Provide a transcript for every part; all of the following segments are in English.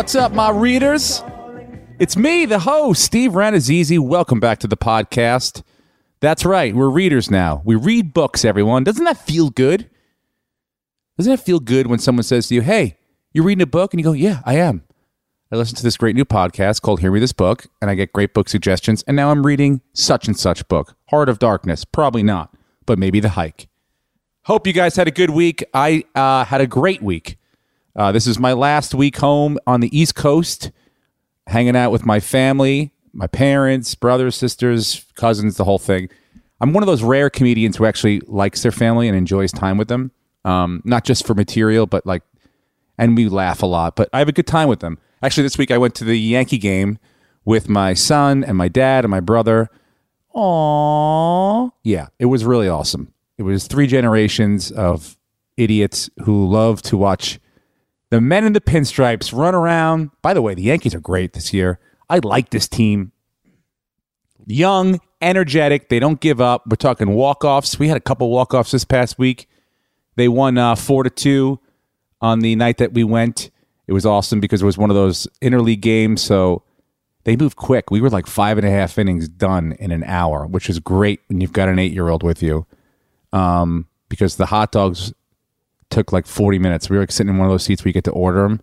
What's up, my readers? It's me, the host, Steve Rannazzisi. Welcome back to the podcast. That's right, we're readers now. We read books, everyone. Doesn't that feel good? Doesn't it feel good when someone says to you, Hey, you're reading a book? And you go, Yeah, I am. I listen to this great new podcast called Hear Me This Book, and I get great book suggestions. And now I'm reading such and such book Heart of Darkness. Probably not, but maybe The Hike. Hope you guys had a good week. I uh, had a great week. Uh, this is my last week home on the East Coast, hanging out with my family, my parents, brothers, sisters, cousins, the whole thing. I'm one of those rare comedians who actually likes their family and enjoys time with them, um, not just for material, but like, and we laugh a lot. But I have a good time with them. Actually, this week I went to the Yankee game with my son and my dad and my brother. Aww. Yeah, it was really awesome. It was three generations of idiots who love to watch the men in the pinstripes run around. By the way, the Yankees are great this year. I like this team. Young, energetic. They don't give up. We're talking walk offs. We had a couple walk offs this past week. They won uh, four to two on the night that we went. It was awesome because it was one of those interleague games. So they moved quick. We were like five and a half innings done in an hour, which is great when you've got an eight year old with you. Um, because the hot dogs took like 40 minutes. We were like sitting in one of those seats where you get to order them.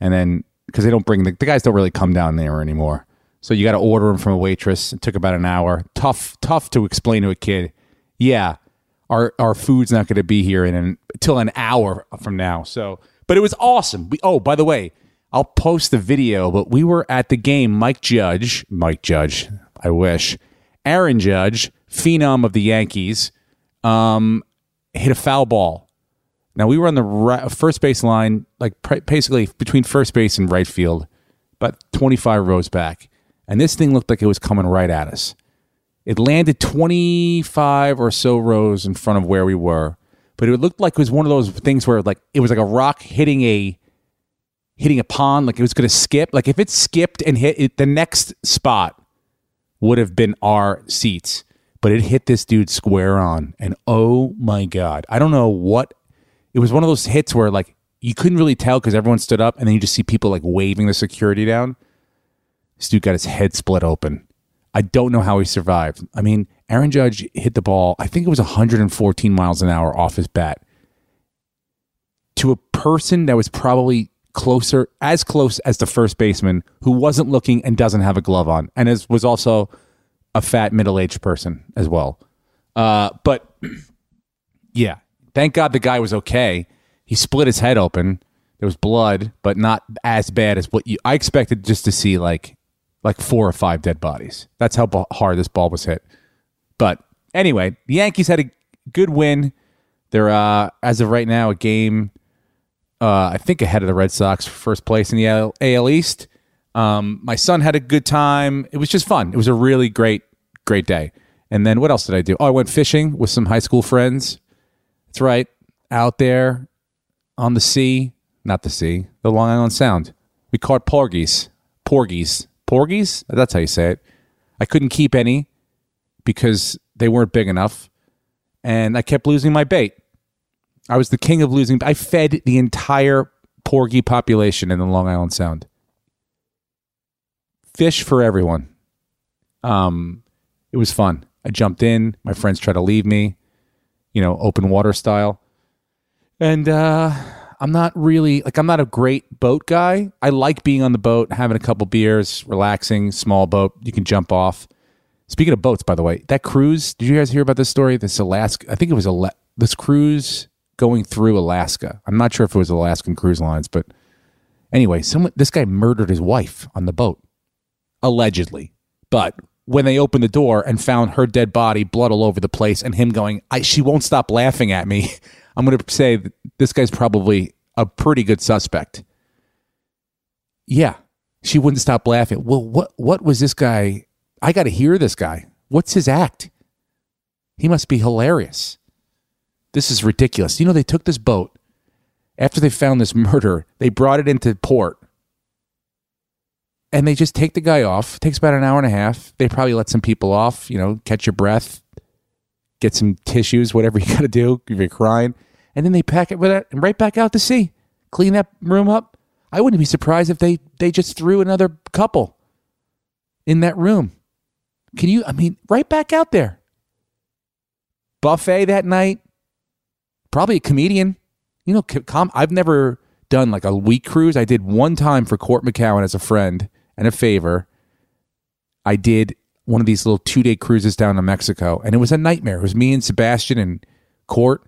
And then, because they don't bring the, the guys don't really come down there anymore. So you got to order them from a waitress. It took about an hour. Tough, tough to explain to a kid. Yeah, our our food's not going to be here in an, until an hour from now. So, but it was awesome. We, oh, by the way, I'll post the video. But we were at the game. Mike Judge, Mike Judge, I wish, Aaron Judge, phenom of the Yankees, um, hit a foul ball. Now we were on the right, first base line, like basically between first base and right field, about 25 rows back. And this thing looked like it was coming right at us. It landed 25 or so rows in front of where we were, but it looked like it was one of those things where like it was like a rock hitting a hitting a pond, like it was going to skip. Like if it skipped and hit it, the next spot would have been our seats, but it hit this dude square on. And oh my God, I don't know what it was one of those hits where like you couldn't really tell because everyone stood up and then you just see people like waving the security down. This dude got his head split open. I don't know how he survived. I mean, Aaron Judge hit the ball, I think it was 114 miles an hour off his bat to a person that was probably closer, as close as the first baseman who wasn't looking and doesn't have a glove on, and is, was also a fat middle aged person as well. Uh, but yeah, thank God the guy was okay. He split his head open. There was blood, but not as bad as what you. I expected just to see like like four or five dead bodies. That's how ba- hard this ball was hit. But anyway, the Yankees had a good win. They're uh, as of right now a game, uh, I think ahead of the Red Sox for first place in the AL, AL East. Um, my son had a good time. It was just fun. It was a really great, great day. And then what else did I do? Oh, I went fishing with some high school friends. That's right, out there on the sea, not the sea, the Long Island Sound. We caught porgies, porgies, porgies. That's how you say it. I couldn't keep any because they weren't big enough, and I kept losing my bait. I was the king of losing. I fed the entire porgy population in the Long Island Sound. Fish for everyone. Um, it was fun. I jumped in. My friends tried to leave me, you know, open water style, and uh, I'm not really like I'm not a great boat guy. I like being on the boat, having a couple beers, relaxing, small boat. You can jump off. Speaking of boats, by the way, that cruise. Did you guys hear about this story? This Alaska. I think it was a this cruise going through Alaska. I'm not sure if it was Alaskan Cruise Lines, but anyway, someone this guy murdered his wife on the boat, allegedly. But when they opened the door and found her dead body, blood all over the place, and him going, "She won't stop laughing at me." I'm going to say this guy's probably a pretty good suspect. Yeah, she wouldn't stop laughing. Well, what what was this guy? I got to hear this guy. What's his act? He must be hilarious. This is ridiculous. You know, they took this boat after they found this murder, they brought it into port. And they just take the guy off. It takes about an hour and a half. They probably let some people off, you know, catch your breath, get some tissues, whatever you got to do if you're crying, and then they pack it with it and right back out to sea. Clean that room up. I wouldn't be surprised if they they just threw another couple in that room. Can you? I mean, right back out there. Buffet that night. Probably a comedian. You know, com- I've never done like a week cruise. I did one time for Court McCown as a friend and a favor. I did one of these little two day cruises down to Mexico, and it was a nightmare. It was me and Sebastian and Court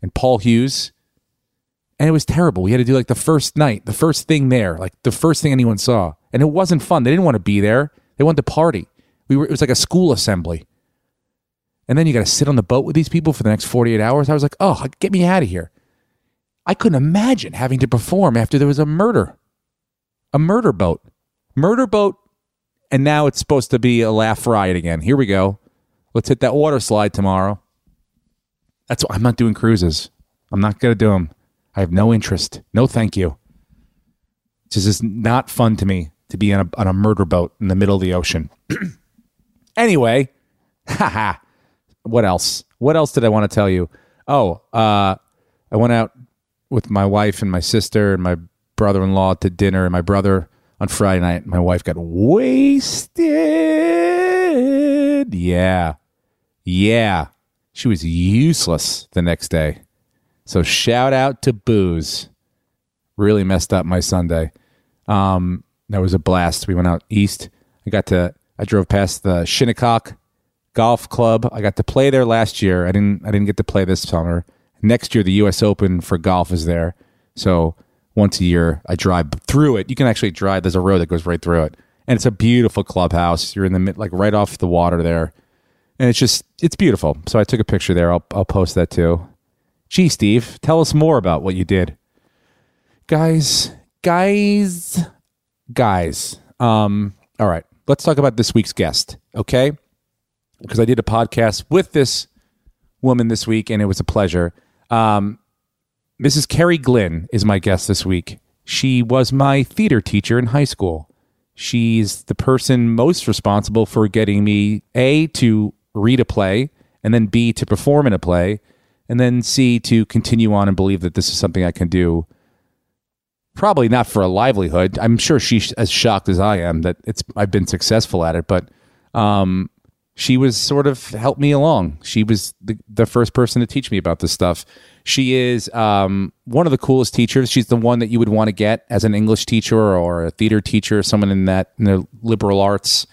and Paul Hughes, and it was terrible. We had to do like the first night, the first thing there, like the first thing anyone saw, and it wasn't fun. They didn't want to be there. They wanted to party. We were. It was like a school assembly, and then you got to sit on the boat with these people for the next forty eight hours. I was like, oh, get me out of here. I couldn't imagine having to perform after there was a murder, a murder boat, murder boat and now it's supposed to be a laugh riot again. Here we go. Let's hit that water slide tomorrow. That's what I'm not doing cruises. I'm not going to do them. I have no interest. No, thank you. It's just not fun to me to be on a, on a murder boat in the middle of the ocean. anyway, haha. what else? What else did I want to tell you? Oh, uh, I went out with my wife and my sister and my brother in law to dinner, and my brother on Friday night, my wife got wasted. Yeah. Yeah. She was useless the next day. So shout out to booze. Really messed up my Sunday. Um, that was a blast. We went out east. I got to I drove past the Shinnecock Golf Club. I got to play there last year. I didn't I didn't get to play this summer. Next year the US Open for golf is there. So once a year. I drive through it. You can actually drive. There's a road that goes right through it, and it's a beautiful clubhouse. You're in the mid, like right off the water there, and it's just it's beautiful. So I took a picture there. I'll I'll post that too. Gee, Steve, tell us more about what you did, guys, guys, guys. Um, all right, let's talk about this week's guest, okay? Because I did a podcast with this woman this week, and it was a pleasure. Um, Mrs. Kerri Glynn is my guest this week. She was my theater teacher in high school. She's the person most responsible for getting me A, to read a play, and then B, to perform in a play, and then C, to continue on and believe that this is something I can do. Probably not for a livelihood. I'm sure she's as shocked as I am that it's I've been successful at it, but um, she was sort of helped me along. She was the, the first person to teach me about this stuff. She is um, one of the coolest teachers. She's the one that you would want to get as an English teacher or a theater teacher, someone in that in the liberal arts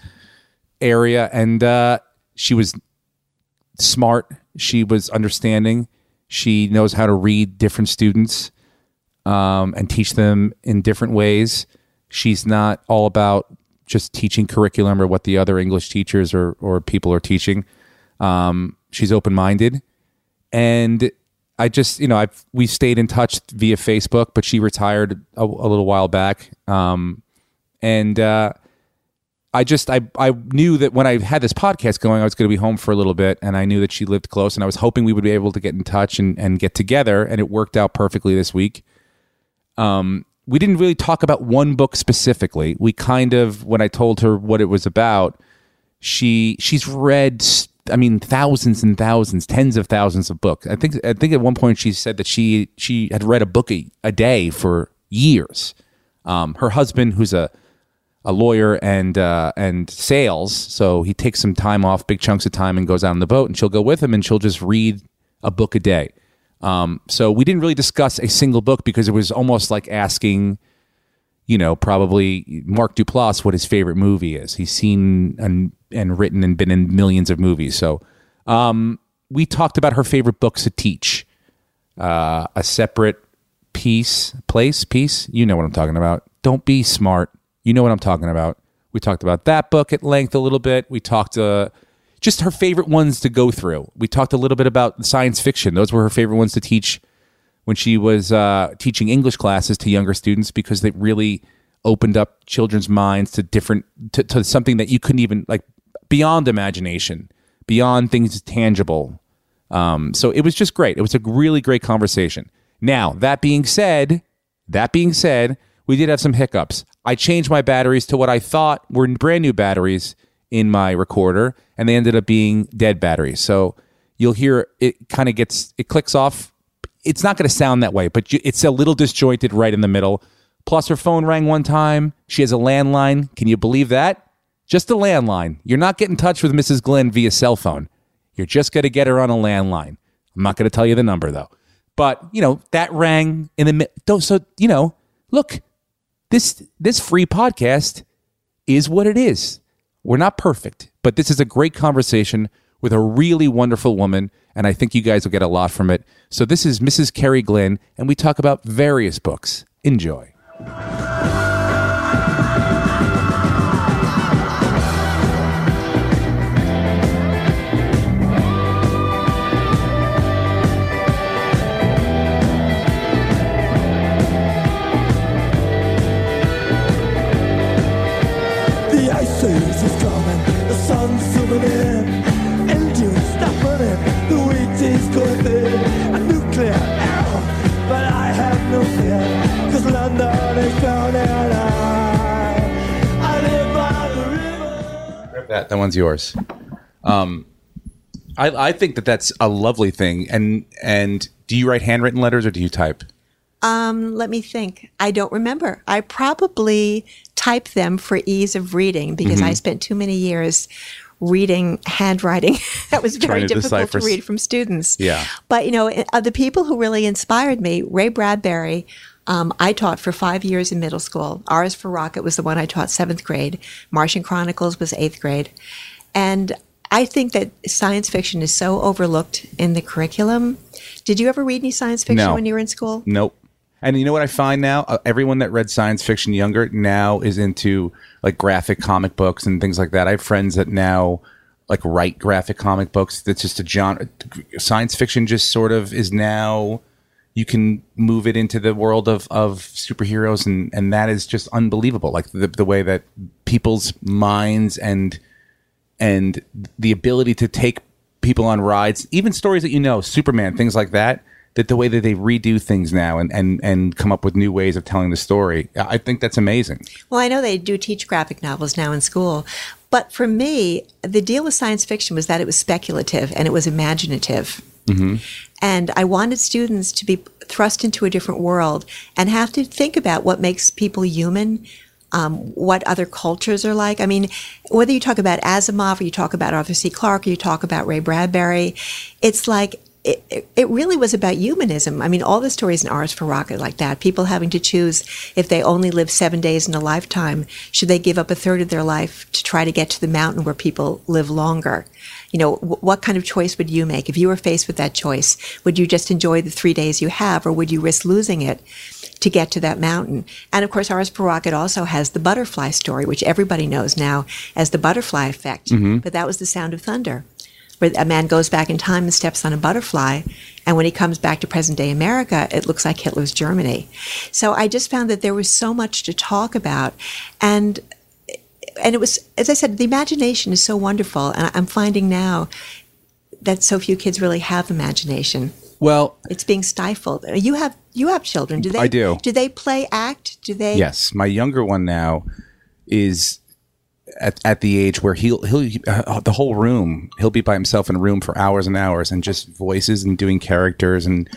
area. And uh, she was smart. She was understanding. She knows how to read different students um, and teach them in different ways. She's not all about just teaching curriculum or what the other English teachers or, or people are teaching. Um, she's open minded. And I just, you know, I've, we stayed in touch via Facebook, but she retired a, a little while back. Um, and uh, I just, I, I knew that when I had this podcast going, I was going to be home for a little bit. And I knew that she lived close. And I was hoping we would be able to get in touch and, and get together. And it worked out perfectly this week. Um, we didn't really talk about one book specifically. We kind of, when I told her what it was about, she she's read, I mean, thousands and thousands, tens of thousands of books. I think I think at one point she said that she she had read a book a, a day for years. Um, her husband, who's a a lawyer and uh, and sales, so he takes some time off, big chunks of time, and goes out on the boat, and she'll go with him, and she'll just read a book a day. Um, so we didn't really discuss a single book because it was almost like asking, you know, probably Mark Duplass what his favorite movie is. He's seen and, and written and been in millions of movies. So um, we talked about her favorite books to teach. Uh, a separate piece, place, piece. You know what I'm talking about. Don't be smart. You know what I'm talking about. We talked about that book at length a little bit. We talked uh, just her favorite ones to go through. We talked a little bit about science fiction. Those were her favorite ones to teach when she was uh, teaching English classes to younger students because they really opened up children's minds to different to, to something that you couldn't even like beyond imagination, beyond things tangible. Um, so it was just great. It was a really great conversation. Now that being said, that being said, we did have some hiccups. I changed my batteries to what I thought were brand new batteries in my recorder, and they ended up being dead batteries. So you'll hear it kind of gets it clicks off. It's not going to sound that way, but it's a little disjointed right in the middle. Plus, her phone rang one time. She has a landline. Can you believe that? Just a landline. You're not getting in touch with Mrs. Glynn via cell phone. You're just going to get her on a landline. I'm not going to tell you the number though. But you know that rang in the middle. So you know, look, this this free podcast is what it is. We're not perfect, but this is a great conversation with a really wonderful woman, and I think you guys will get a lot from it. So this is Mrs. Kerri Glynn, and we talk about various books. Enjoy. That that one's yours. Um, I I think that that's a lovely thing. And and do you write handwritten letters or do you type? Um, let me think. I don't remember. I probably type them for ease of reading because Mm-hmm. I spent too many years reading handwriting that was very to difficult decipher to read from students. Yeah. But you know, uh, the people who really inspired me, Ray Bradbury. Um, I taught for five years in middle school. R's for Rocket was the one I taught seventh grade. Martian Chronicles was eighth grade, and I think that science fiction is so overlooked in the curriculum. Did you ever read any science fiction No. when you were in school? Nope. And you know what I find now? Uh, everyone that read science fiction younger now is into like graphic comic books and things like that. I have friends that now like write graphic comic books. That's just a genre. Science fiction just sort of is now. You can move it into the world of, of superheroes, and, and that is just unbelievable. Like the, the way that people's minds and and the ability to take people on rides, even stories that you know, Superman, things like that, that the way that they redo things now and, and, and come up with new ways of telling the story, I think that's amazing. Well, I know they do teach graphic novels now in school, but for me, the deal with science fiction was that it was speculative and it was imaginative. And I wanted students to be thrust into a different world and have to think about what makes people human, um, what other cultures are like. I mean, whether you talk about Asimov or you talk about Arthur C. Clarke or you talk about Ray Bradbury, it's like it, it, really was about humanism. I mean, all the stories in R's for Rocket like that. People having to choose if they only live seven days in a lifetime, should they give up a third of their life to try to get to the mountain where people live longer? You know, w- what kind of choice would you make if you were faced with that choice? Would you just enjoy the three days you have, or would you risk losing it to get to that mountain? And of course, R's for Rocket also has the butterfly story, which everybody knows now as the butterfly effect. Mm-hmm. But that was the sound of thunder where a man goes back in time and steps on a butterfly. And when he comes back to present day America, it looks like Hitler's Germany. So I just found that there was so much to talk about. And and it was, as I said, the imagination is so wonderful. And I'm finding now that so few kids really have imagination. Well, It's being stifled. You have you have children. Do they? I do. Do they play act? Do they? yes, my younger one now is at, at the age where he'll he'll uh, the whole room he'll be by himself in a room for hours and hours and just voices and doing characters and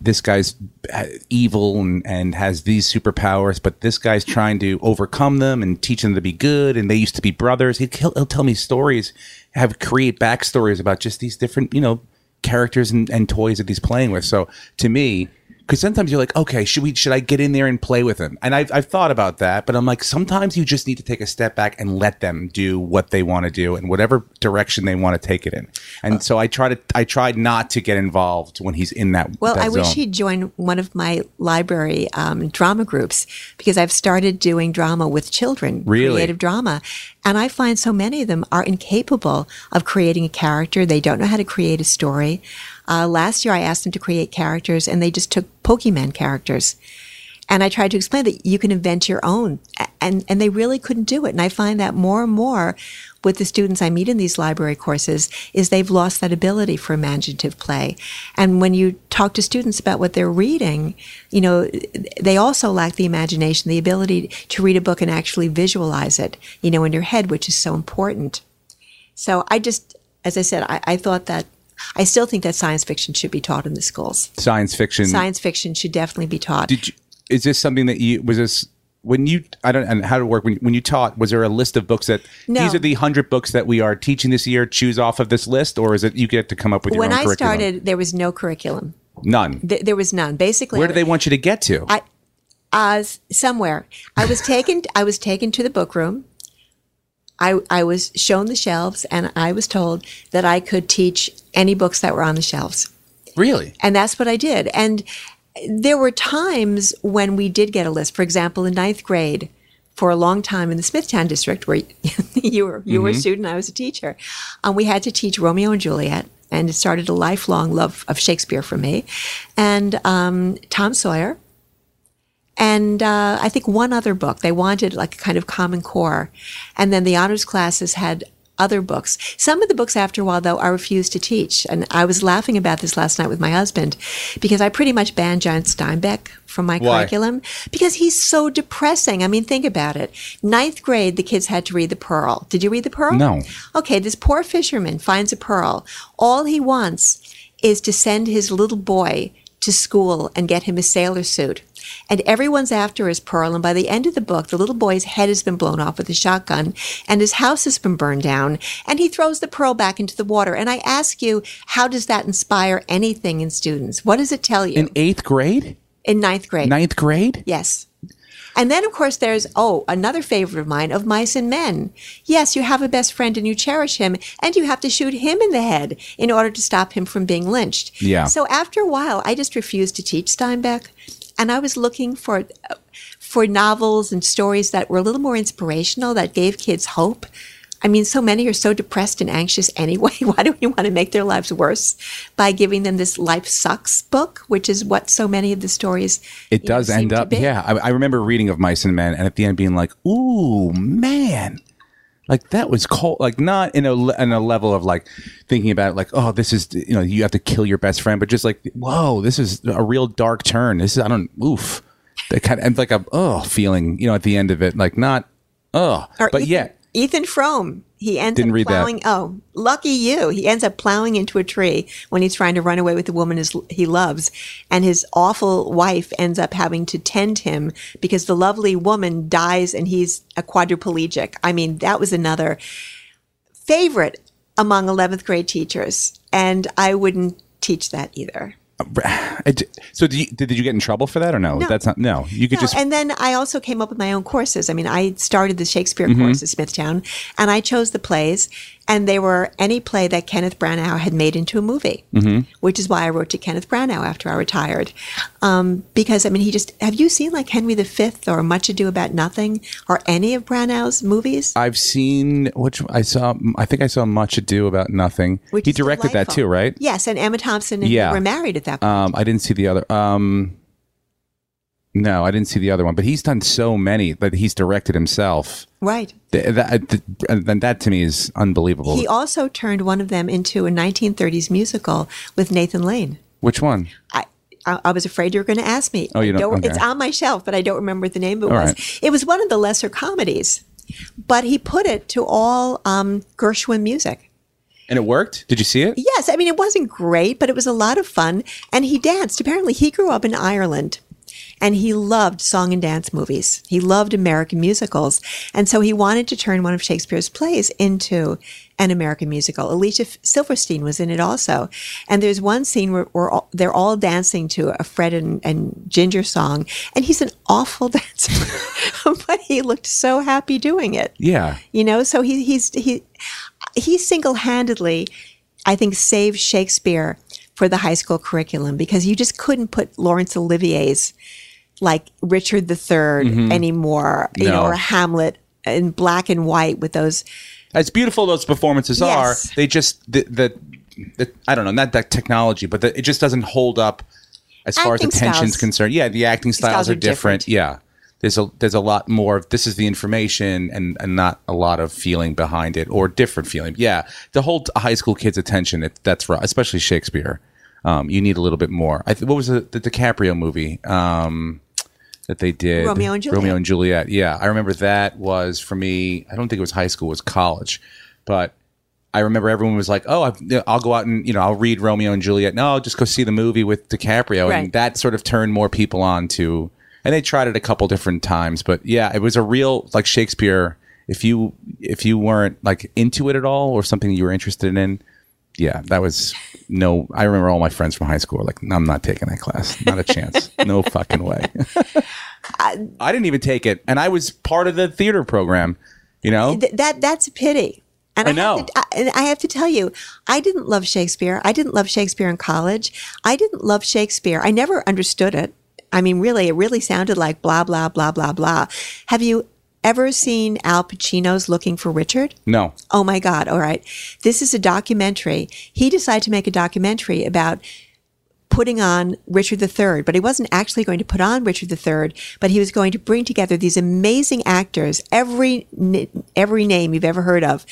this guy's uh, evil and, and has these superpowers but this guy's trying to overcome them and teach them to be good and they used to be brothers. He, he'll tell me stories have create backstories about just these different you know characters and, and toys that he's playing with. So to me because sometimes you're like, okay, should we? Should I get in there and play with him? And I've, I've thought about that, but I'm like, sometimes you just need to take a step back and let them do what they want to do and whatever direction they want to take it in. And so I try to, I tried not to get involved when he's in that. Well, that I wish he'd join one of my library um, drama groups because I've started doing drama with children, Really? creative drama. And I find so many of them are incapable of creating a character. They don't know how to create a story. Uh, last year, I asked them to create characters, and they just took Pokemon characters. And I tried to explain that you can invent your own, and and they really couldn't do it. And I find that more and more with the students I meet in these library courses is they've lost that ability for imaginative play. And when you talk to students about what they're reading, you know, they also lack the imagination, the ability to read a book and actually visualize it, you know, in your head, which is so important. So I just, as I said, I, I thought that I still think that science fiction should be taught in the schools. Science fiction. Science fiction should definitely be taught. Did you, is this something that you was this when you I don't and how did it work when, when you taught was there a list of books that No. these are the 100 books that we are teaching this year choose off of this list or is it you get to come up with your own? when I curriculum? started, there was no curriculum. none Th- there was none. Basically, where do they want you to get to I, uh, somewhere. I was taken. I was taken to the book room. I I was shown the shelves, and I was told that I could teach any books that were on the shelves, really and that's what I did. And there were times when we did get a list. For example, in ninth grade, for a long time in the Smithtown district, where you were you were a student, I was a teacher, um, we had to teach Romeo and Juliet. And it started a lifelong love of Shakespeare for me, and um, Tom Sawyer, and uh, I think one other book. They wanted like a kind of common core, and then the honors classes had other books. Some of the books, after a while, though, I refused to teach, and I was laughing about this last night with my husband because I pretty much banned John Steinbeck from my Why? curriculum because he's so depressing. I mean, think about it. Ninth grade, the kids had to read The Pearl. Did you read The Pearl? No. Okay, this poor fisherman finds a pearl. All he wants is to send his little boy to school and get him a sailor suit. And everyone's after his pearl. And by the end of the book, the little boy's head has been blown off with a shotgun and his house has been burned down. And he throws the pearl back into the water. And I ask you, how does that inspire anything in students? What does it tell you? in 8th grade in ninth grade. ninth grade Yes. And then, of course, there's, oh, another favorite of mine of mice and men. Yes, you have a best friend and you cherish him, and you have to shoot him in the head in order to stop him from being lynched. Yeah. So after a while, I just refused to teach Steinbeck, and I was looking for for novels and stories that were a little more inspirational, that gave kids hope. I mean, so many are so depressed and anxious anyway. Why do we want to make their lives worse by giving them this life sucks book, which is what so many of the stories it you know, does end up yeah I, I remember reading of mice and men and at the end being like ooh man like that was cold like not in a in a level of like thinking about it like oh this is you know you have to kill your best friend but just like whoa this is a real dark turn. This is i don't oof. That kind of and like a oh feeling you know at the end of it like not oh. Or but yeah Ethan Frome. He ends Didn't up read that. plowing. Oh, lucky you! He ends up plowing into a tree when he's trying to run away with the woman his, he loves, and his awful wife ends up having to tend him because the lovely woman dies and he's a quadriplegic. I mean, that was another favorite among eleventh grade teachers, and I wouldn't teach that either. So did you, did you get in trouble for that or no, No. that's not no you could No, just and then I also came up with my own courses. I mean, I started the Shakespeare Mm-hmm. course at Smithtown, and I chose the plays, and they were any play that Kenneth Branagh had made into a movie, Mm-hmm. which is why I wrote to Kenneth Branagh after I retired. Um, because I mean, he just have you seen like Henry V or Much Ado About Nothing or any of Branagh's movies? I've seen which I saw. I think I saw Much Ado About Nothing. Which he directed that too, right? Yes, and Emma Thompson and Yeah. were married at that point. Um, I didn't see the other. Um, no, I didn't see the other one. But he's done so many that he's directed himself. right. Th- That, th- and that to me is unbelievable. He also turned one of them into a 1930s musical with Nathan Lane. Which one? I, I I was afraid you were going to ask me. Oh, you I don't- okay. It's on my shelf, but I don't remember what the name of it All was. right. It was one of the lesser comedies, but he put it to all um, Gershwin music. And it worked. Did you see it? Yes, I mean it wasn't great, but it was a lot of fun, and he danced. Apparently, he grew up in Ireland. And he loved song and dance movies. He loved American musicals. And so he wanted to turn one of Shakespeare's plays into an American musical. Alicia Silverstone was in it also. And there's one scene where, where all, they're all dancing to a Fred and, and Ginger song. And he's an awful dancer, but he looked so happy doing it. Yeah. You know, so he, he's, he, he single-handedly, I think, saved Shakespeare for the high school curriculum because you just couldn't put Laurence Olivier's like Richard III anymore, you know, Mm-hmm. Or Hamlet in black and white with those. As beautiful those performances Yes. are, they just the, the the I don't know, not that technology, but the, it just doesn't hold up as far as Acting attention's concerned. Yeah, the acting styles, Styles are, are different. different. Yeah. There's a there's a lot more of this is the information and, and not a lot of feeling behind it or different feeling. Yeah, to hold a high school kid's attention, it, that's right, especially Shakespeare. Um, you need a little bit more. I th- what was the, the DiCaprio movie um, that they did? Romeo and Juliet. Romeo and Juliet. Yeah, I remember that was for me. I don't think it was high school; it was college, but I remember everyone was like, "Oh, I've, I'll go out and you know I'll read Romeo and Juliet. No, I'll just go see the movie with DiCaprio." Right. And that sort of turned more people on to. And they tried it a couple different times, but yeah, it was a real like Shakespeare. If you if you weren't like into it at all or something you were interested in, yeah, that was no. I remember all my friends from high school were like, "I'm not taking that class. Not a chance. no fucking way." I didn't even take it, and I was part of the theater program. You know, Th- that that's a pity. And I have know. to, I, and I have to tell you, I didn't love Shakespeare. I didn't love Shakespeare in college. I didn't love Shakespeare. I never understood it. I mean, really, it really sounded like blah blah blah blah blah. Have you ever seen Al Pacino's Looking for Richard? no. Oh my God. All right. This is a documentary. He decided to make a documentary about putting on Richard III, but he wasn't actually going to put on Richard III, but he was going to bring together these amazing actors, every every name you've ever heard of,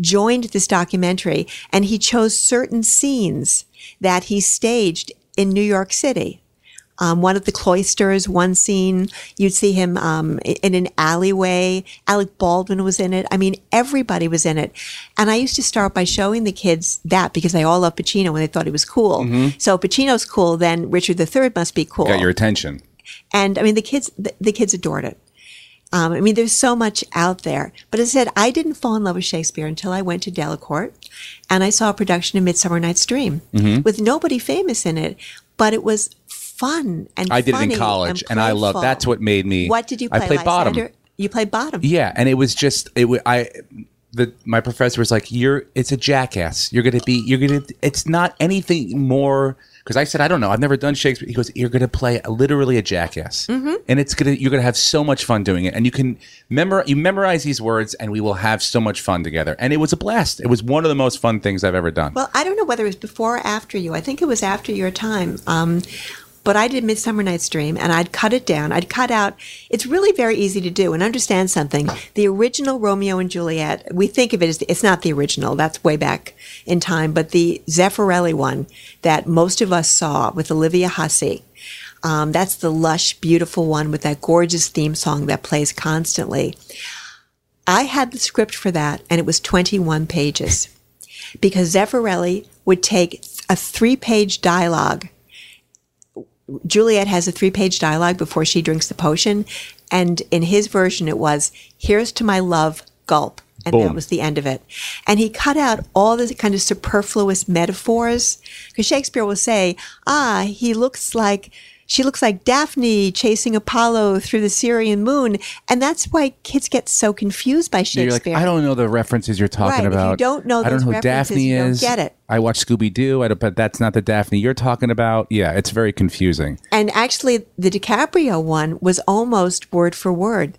joined this documentary, and he chose certain scenes that he staged in New York City um, one of the cloisters, one scene, you'd see him um, in an alleyway. Alec Baldwin was in it. I mean, everybody was in it. And I used to start by showing the kids that because they all love Pacino and they thought he was cool. So if Pacino's cool, then Richard III must be cool. Got your attention. And I mean, the kids, the, the kids adored it. Um, I mean, there's so much out there. But as I said, I didn't fall in love with Shakespeare until I went to Delacorte and I saw a production of Midsummer Night's Dream Mm-hmm. with nobody famous in it, but it was fun and I did it in college, and, I love. That's what made me. What did you play? I played bottom. You played bottom. Yeah, and it was just it. I the my professor was like, "You're it's a jackass. You're gonna be. You're gonna. It's not anything more." Because I said, "I don't know. I've never done Shakespeare." He goes, "You're gonna play a, literally a jackass, Mm-hmm. and it's gonna. You're gonna have so much fun doing it, and you can memorize. You memorize these words, and we will have so much fun together." And it was a blast. It was one of the most fun things I've ever done. Well, I don't know whether it was before or after you. I think it was after your time. Um, but I did Midsummer Night's Dream and I'd cut it down. I'd cut out, it's really very easy to do and understand something. The original Romeo and Juliet, we think of it as, it's not the original, that's way back in time, but the Zeffirelli one that most of us saw with Olivia Hussey. Um, that's the lush, beautiful one with that gorgeous theme song that plays constantly. I had the script for that, and it was 21 pages because Zeffirelli would take a three page dialogue. Juliet has a three page dialogue before she drinks the potion. And in his version, it was, Here's to my love, gulp. And that was the end of it. And he cut out all the kind of superfluous metaphors because Shakespeare will say, Ah, he looks like. She looks like Daphne chasing Apollo through the Syrian moon. And that's why kids get so confused by You're like, Shakespeare. I don't know the references you're talking Right, if you about. don't know I don't know who Daphne is. get it. I watch Scooby Doo, but that's not the Daphne you're talking about. Yeah, it's very confusing. And actually, the DiCaprio one was almost word for word.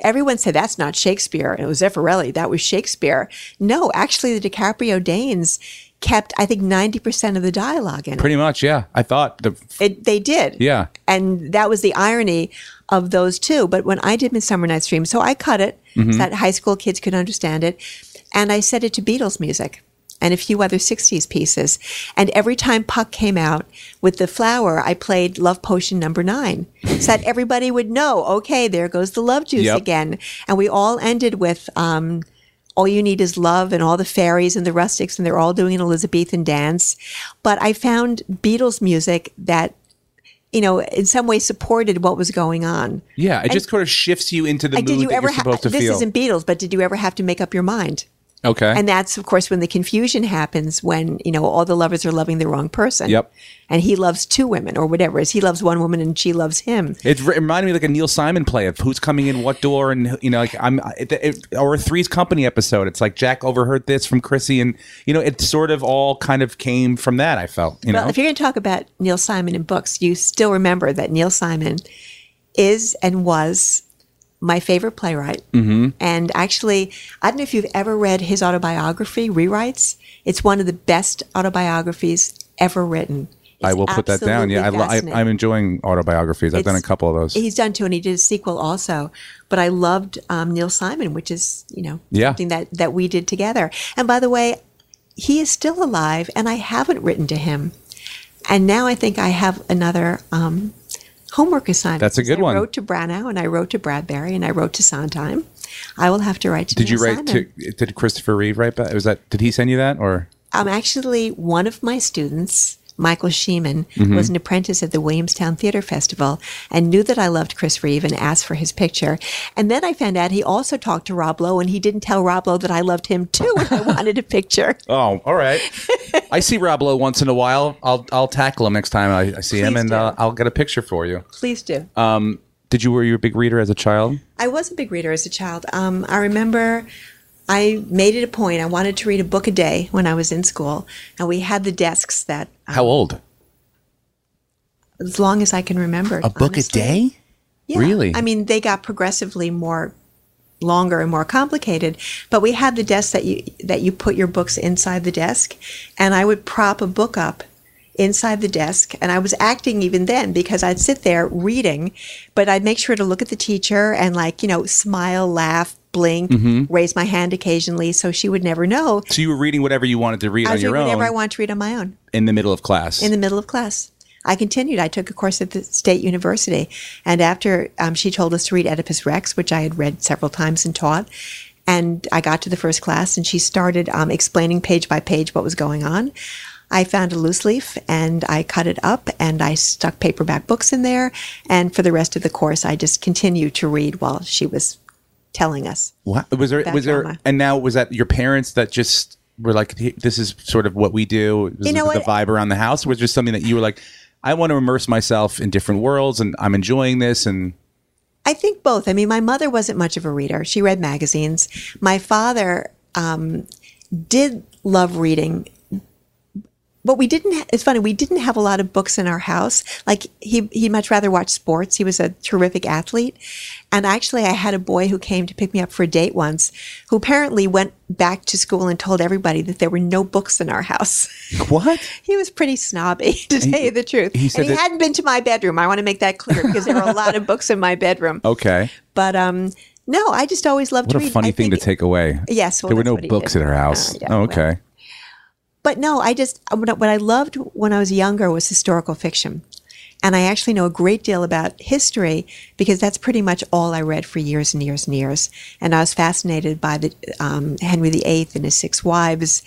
Everyone said that's not Shakespeare. It was Zeffirelli. That was Shakespeare. No, actually, the DiCaprio Danes kept, I think, 90% of the dialogue in it. Pretty much, yeah. I thought the it. They did. Yeah. And that was the irony of those two. But when I did Midsummer Night's Dream, so I cut it Mm-hmm. so that high school kids could understand it. And I set it to Beatles music and a few other 60s pieces. And every time Puck came out with the flower, I played Love Potion number nine so that everybody would know, okay, there goes the love juice Yep. again. And we all ended with, um, all you need is love and all the fairies and the rustics and they're all doing an Elizabethan dance. But I found Beatles music that, you know, in some way supported what was going on. yeah, it just sort of shifts you into the mood did you that ever you're ha- supposed to this feel. isn't Beatles, but did you ever have to make up your mind? Okay. And that's, of course, when the confusion happens when, you know, all the lovers are loving the wrong person. Yep. And he loves two women or whatever Is He loves one woman and she loves him. It re- reminded me like a Neil Simon play of who's coming in what door, and you know, like I'm, it, it, or a Three's Company episode. It's like Jack overheard this from Chrissy, and you know, it sort of all kind of came from that. I felt, you Well, know, if you're going to talk about Neil Simon in books, you still remember that Neil Simon is and was my favorite playwright. Mm-hmm. And actually, I don't know if you've ever read his autobiography, Rewrites. It's one of the best autobiographies ever written. I will put that down. Yeah, I, I, I'm enjoying autobiographies. I've done a couple of those. He's done two, and he did a sequel also. But I loved um, Neil Simon, which is you know Yeah. something that that we did together. And by the way, he is still alive, and I haven't written to him. And now I think I have another um, homework assignment. That's a good I one. wrote to Branagh, and I wrote to Bradbury, and I wrote to Sondheim. I will have to write to. Did you write to? Did Christopher Reeve write back? Was that? Did he send you that or? Um, actually, one of my students, Michael Sheeman, Mm-hmm. was an apprentice at the Williamstown Theater Festival and knew that I loved Chris Reeve and asked for his picture. And then I found out he also talked to Rob Lowe and he didn't tell Rob Lowe that I loved him too and I wanted a picture. Oh, all right. I see Rob Lowe once in a while. I'll I'll tackle him next time I, I see him, Please and uh, I'll get a picture for you. Please do. Did you were you a big reader as a child? I was a big reader as a child. Um, I remember I made it a point. I wanted to read a book a day when I was in school, and we had the desks that How um, old? as long as I can remember. A book honestly. A day? Yeah. Really? I mean, they got progressively more longer and more complicated, but we had the desk that you that you put your books inside the desk, and I would prop a book up inside the desk and I was acting even then because I'd sit there reading, but I'd make sure to look at the teacher and like, you know, smile, laugh, blink, Mm-hmm. raise my hand occasionally so she would never know. So you were reading whatever you wanted to read I on your own whatever I wanted to read on my own in the middle of class. in the middle of class. I continued. I took a course at the State University. And after um, she told us to read Oedipus Rex, which I had read several times and taught, and I got to the first class and she started um, explaining page by page what was going on. I found a loose leaf and I cut it up and I stuck paperback books in there. And for the rest of the course, I just continued to read while she was telling us. What? was there was there and now was that your parents that just were like this is sort of what we do was You know the vibe around the house was just something that you were like I want to immerse myself in different worlds and I'm enjoying this and I think both. I mean, my mother wasn't much of a reader. She read magazines. My father um, did love reading. But we didn't. Ha- it's funny. We didn't have a lot of books in our house. Like he, he'd much rather watch sports. He was a terrific athlete, and actually, I had a boy who came to pick me up for a date once, who apparently went back to school and told everybody that there were no books in our house. what He was pretty snobby, to tell you the truth. he said and he that- hadn't been to my bedroom. I want to make that clear because there were a lot of books in my bedroom. okay But um, no, I just always loved what to a read. funny I thing to take away Yes, well, there were no books did. at our house oh well. okay But no, I just what I loved when I was younger was historical fiction, and I actually know a great deal about history because that's pretty much all I read for years and years and years. And I was fascinated by the um, Henry VIII and his six wives.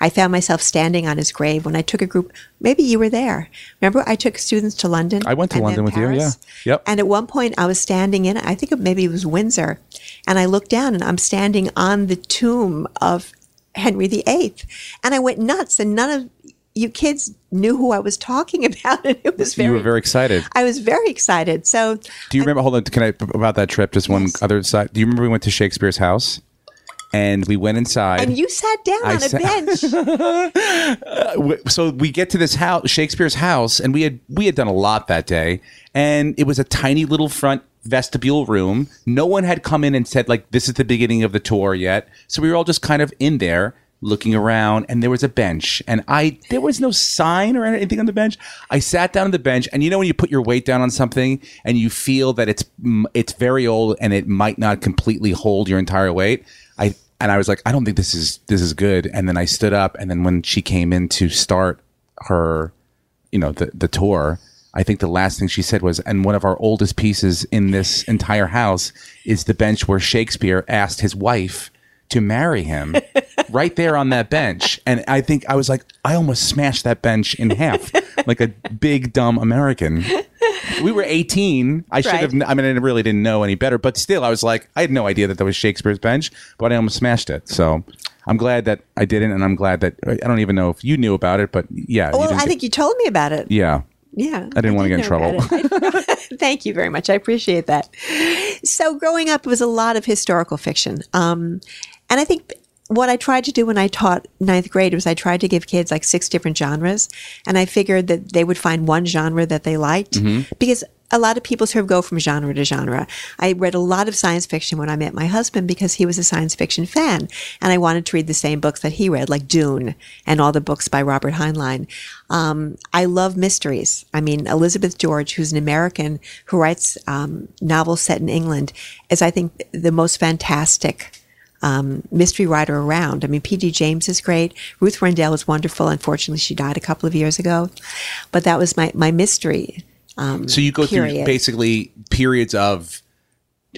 I found myself standing on his grave when I took a group. Maybe you were there. Remember, I took students to London. I went to London with you, yeah. Yep. And at one point, I was standing in. I think it, maybe it was Windsor, and I looked down, and I'm standing on the tomb of Henry VIII, and I went nuts. And none of you kids knew who I was talking about, and it was very. you were very excited I was very excited. So do you remember hold on can I about that trip just one Yes. other side do you remember we went to Shakespeare's house and we went inside and you sat down I on a sat- bench. so we get to this house shakespeare's house and we had we had done a lot that day and it was a tiny little front vestibule room no one had come in and said like this is the beginning of the tour yet so we were all just kind of in there looking around and there was a bench. And i there was no sign or anything on the bench. I sat down on the bench and you know when you put your weight down on something and you feel that it's it's very old and it might not completely hold your entire weight? I and I was like, I don't think this is this is good. And then I stood up, and then when she came in to start her, you know, the the tour, I think the last thing she said was, "And one of our oldest pieces in this entire house is the bench where Shakespeare asked his wife to marry him, right there on that bench." And I think I was like, I almost smashed that bench in half, like a big dumb American. We were 18. I should Right. have. I mean, I really didn't know any better, but still, I was like, I had no idea that that was Shakespeare's bench, but I almost smashed it. So I'm glad that I didn't, and I'm glad that I don't even know if you knew about it, but yeah. well, I get- think you told me about it. yeah. Yeah. I didn't wanna get in trouble. Thank you very much. I appreciate that. So, growing up, it was a lot of historical fiction. Um, and I think what I tried to do when I taught ninth grade was I tried to give kids like six different genres. And I figured that they would find one genre that they liked because a lot of people sort of go from genre to genre. I read a lot of science fiction when I met my husband because he was a science fiction fan. And I wanted to read the same books that he read, like Dune and all the books by Robert Heinlein. Um, I love mysteries. I mean, Elizabeth George, who's an American who writes um, novels set in England, is, I think, the most fantastic um, mystery writer around. I mean, P.D. James is great. Ruth Rendell is wonderful. Unfortunately, she died a couple of years ago. But that was my, my mystery. Um, So you go period. through basically periods of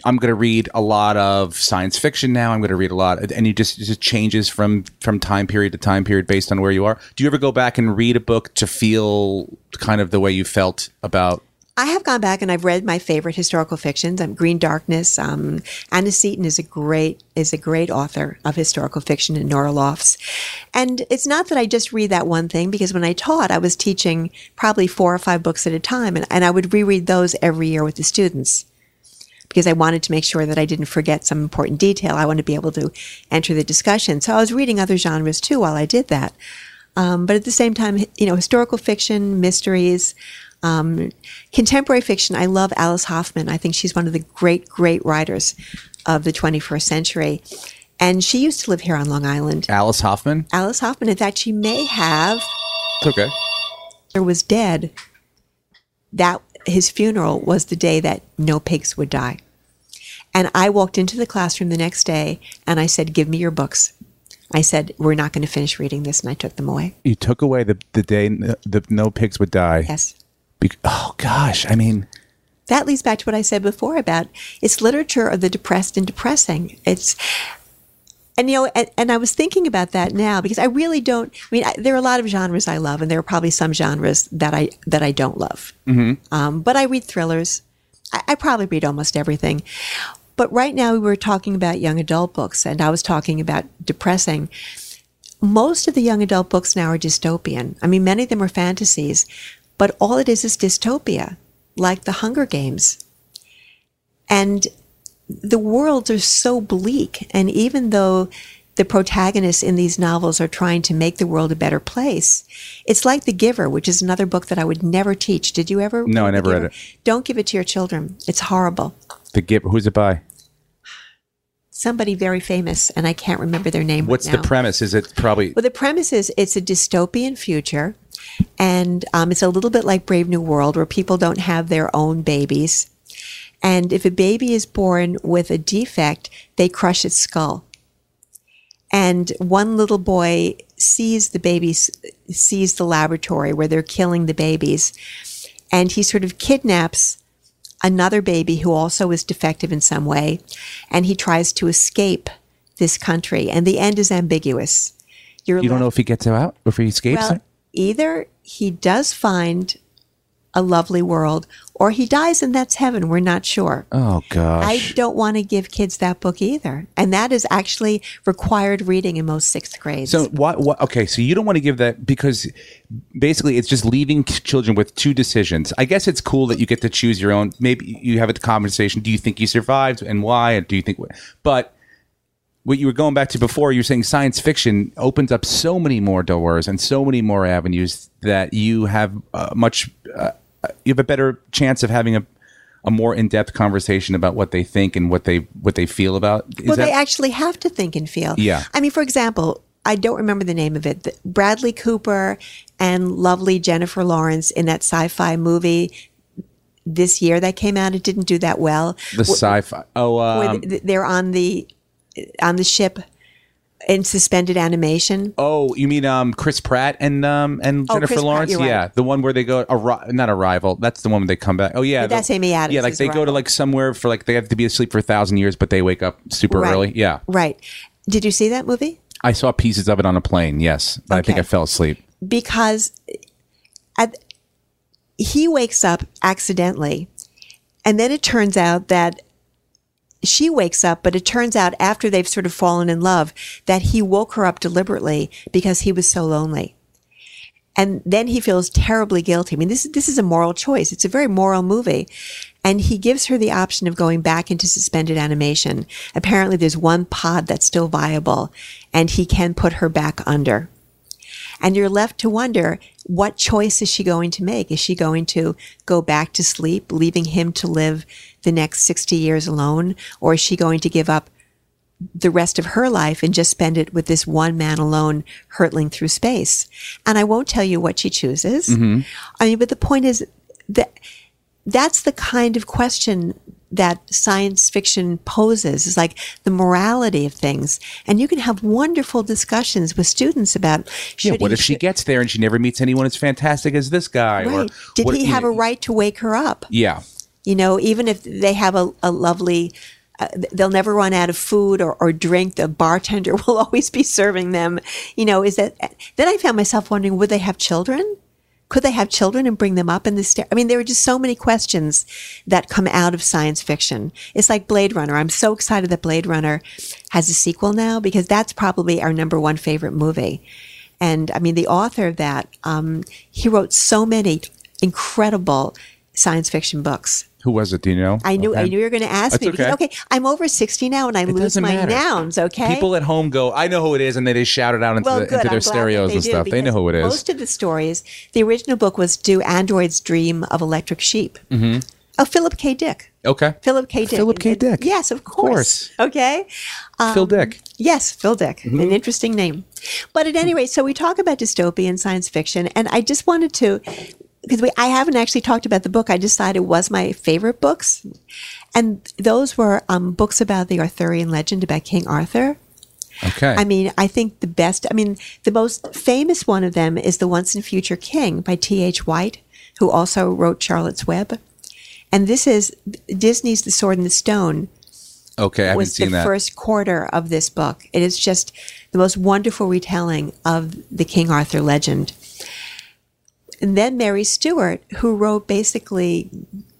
I'm going to read a lot of science fiction now. I'm going to read a lot, and you just it just changes from from time period to time period based on where you are. Do you ever go back and read a book to feel kind of the way you felt about? I have gone back and I've read my favorite historical fictions. Um, Green Darkness. Um, Anya Seton is a great is a great author of historical fiction and Norah Lofts. And it's not that I just read that one thing because when I taught, I was teaching probably four or five books at a time, and, and I would reread those every year with the students because I wanted to make sure that I didn't forget some important detail. I wanted to be able to enter the discussion. So I was reading other genres too while I did that. Um, but at the same time, you know, historical fiction, mysteries, um, contemporary fiction. I love Alice Hoffman. I think she's one of the great, great writers of the 21st century. And she used to live here on Long Island. Alice Hoffman. Alice Hoffman, in fact, she may have It's okay. or was dead. That his funeral was the day that no pigs would die. And I walked into the classroom the next day and I said, Give me your books. I said, We're not going to finish reading this. And I took them away. You took away the the day n- the no pigs would die. Yes. Be- oh gosh, I mean, That leads back to what I said before about it's literature of the depressed and depressing. It's, and you know, and, and I was thinking about that now because I really don't. I mean, I, there are a lot of genres I love, and there are probably some genres that I that I don't love. Um, but I read thrillers. I, I probably read almost everything. But right now we were talking about young adult books, and I was talking about depressing. Most of the young adult books now are dystopian. I mean, many of them are fantasies, but all it is is dystopia, like the Hunger Games. And the worlds are so bleak. And even though the protagonists in these novels are trying to make the world a better place, it's like The Giver, which is another book that I would never teach. Did you ever? No, I never read it. Don't give it to your children. It's horrible. the Giver. Who's it by? Somebody very famous, and I can't remember their name. What's right the premise? Is it probably? Well, the premise is it's a dystopian future, and um, it's a little bit like Brave New World, where people don't have their own babies. And if a baby is born with a defect, they crush its skull. And one little boy sees the babies, sees the laboratory where they're killing the babies, and he sort of kidnaps another baby who also is defective in some way, and he tries to escape this country. And the end is ambiguous. You're You don't left- know if he gets out, or if he escapes. well? Either he does find a lovely world or he dies and that's heaven. We're not sure. oh gosh. I don't want to give kids that book either. And that is actually required reading in most sixth grades. So what? What? Okay, so you don't want to give that because basically it's just leaving children with two decisions. I guess it's cool that you get to choose your own. Maybe you have a conversation. Do you think you survived and why? And do you think? But what you were going back to before, you were saying science fiction opens up so many more doors and so many more avenues that you have uh, much. Uh, you have a better chance of having a. A more in-depth conversation about what they think and what they what they feel about. Is well, that- they actually have to think and feel. Yeah. I mean, for example, I don't remember the name of it. Bradley Cooper and lovely Jennifer Lawrence in that sci-fi movie this year that came out. It didn't do that well. the sci-fi. Oh, um, they're on the on the ship in suspended animation. Oh, you mean um Chris Pratt and um and Oh, Jennifer Chris Lawrence? right. Yeah, the one where they go arri- not arrival. That's the one where they come back. Oh yeah, But that's Amy Adams Yeah, like they go to like somewhere for like they have to be asleep for a thousand years, but they wake up super Right. early. Yeah, Right. Did you see that movie? I saw pieces of it on a plane. Yes, but I think I fell asleep. Because at, he wakes up accidentally, and then it turns out that she wakes up, but it turns out after they've sort of fallen in love that he woke her up deliberately because he was so lonely. And then he feels terribly guilty. I mean, this, this is a moral choice. It's a very moral movie. And he gives her the option of going back into suspended animation. Apparently there's one pod that's still viable and he can put her back under. And you're left to wonder, what choice is she going to make? Is she going to go back to sleep, leaving him to live the next 60 years alone? Or is she going to give up the rest of her life and just spend it with this one man alone hurtling through space? And I won't tell you what she chooses. Mm-hmm. I mean, but the point is that that's the kind of question that science fiction poses is like the morality of things. And you can have wonderful discussions with students about Yeah, what he- if she gets there and she never meets anyone as fantastic as this guy? Or Right. Did what- he have know- a right to wake her up? Yeah, You know, even if they have a, a lovely, uh, they'll never run out of food or, or drink. The bartender will always be serving them. You know, is that, then I found myself wondering, would they have children? Could they have children and bring them up in the stair? I mean, there are just so many questions that come out of science fiction. It's like Blade Runner. I'm so excited that Blade Runner has a sequel now because that's probably our number one favorite movie. And I mean, the author of that, um, he wrote so many incredible science fiction books. Who was it? Do you know? I knew I knew you were going to ask That's me. because, okay. okay, I'm over 60 now and I lose doesn't my matter. nouns. Okay, People at home go, I know who it is, and they just shout it out into, well, the, into their I'm glad that stereos and do, stuff. They know who it is. Most of the stories, the original book was "Do Androids Dream of Electric Sheep?" Mm-hmm. Oh, Philip K. Dick. okay. Philip K. Dick. Philip K. Dick. Yes, of course. Okay. Phil Dick. Yes, Phil Dick. Mm-hmm. An interesting name. But at any rate, so we talk about dystopian science fiction, and I just wanted to, because we, I haven't actually talked about the book. I decided was my favorite books, and those were um, books about the Arthurian legend about King Arthur. Okay. I mean, I think the best, I mean, the most famous one of them is The Once and Future King by T.H. White, who also wrote Charlotte's Web. And this is Disney's The Sword and the Stone okay. I haven't was the that. first quarter of this book. It is just the most wonderful retelling of the King Arthur legend. And then Mary Stewart, who wrote basically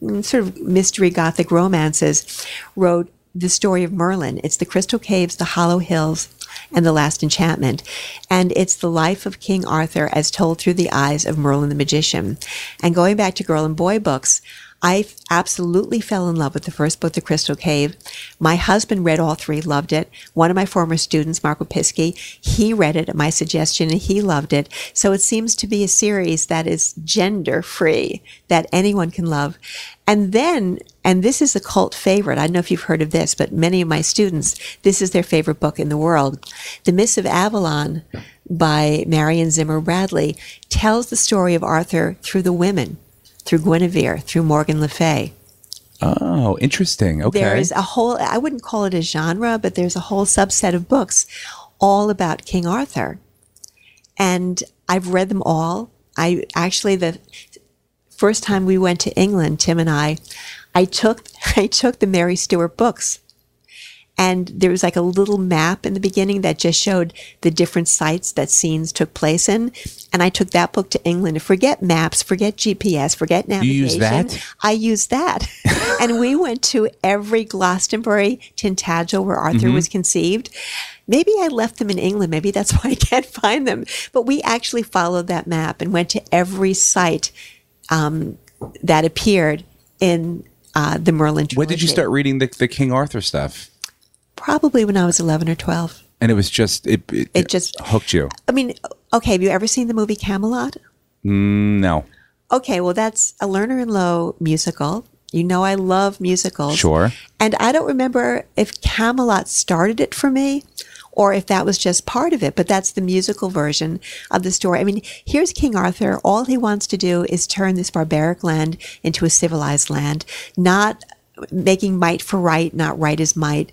mm, sort of mystery gothic romances, wrote the story of Merlin. It's the Crystal Caves, the Hollow Hills, and the Last Enchantment. And it's the life of King Arthur as told through the eyes of Merlin the magician. And going back to girl and boy books, I absolutely fell in love with the first book, The Crystal Cave. My husband read all three, loved it. One of my former students, Mark Pisky, he read it at my suggestion and he loved it. So it seems to be a series that is gender free, that anyone can love. And then, and this is a cult favorite. I don't know if you've heard of this, but many of my students, this is their favorite book in the world. The Mists of Avalon by Marion Zimmer Bradley tells the story of Arthur through the women through Guinevere, through Morgan Le Fay. oh, interesting. Okay. There is a whole, I wouldn't call it a genre, but there's a whole subset of books all about King Arthur. And I've read them all. I actually, the first time we went to England, Tim and I, I took, I took the Mary Stewart books. And there was like a little map in the beginning that just showed the different sites that scenes took place in. And I took that book to England. Forget maps, forget GPS, forget navigation. You use that? I used that. and we went to every Glastonbury, Tintagel, where Arthur was conceived. Maybe I left them in England. Maybe that's why I can't find them. But we actually followed that map and went to every site um, that appeared in uh, the Merlin trilogy. when did you start reading the, the King Arthur stuff? Probably when I was 11 or 12. And it was just it. It, It just- hooked you. I mean, okay, have you ever seen the movie Camelot? Mm, no. Okay, well, that's a Lerner and Loewe musical. You know, I love musicals. Sure. And I don't remember if Camelot started it for me or if that was just part of it, but that's the musical version of the story. I mean, here's King Arthur. All he wants to do is turn this barbaric land into a civilized land, not making might for right, not right as might.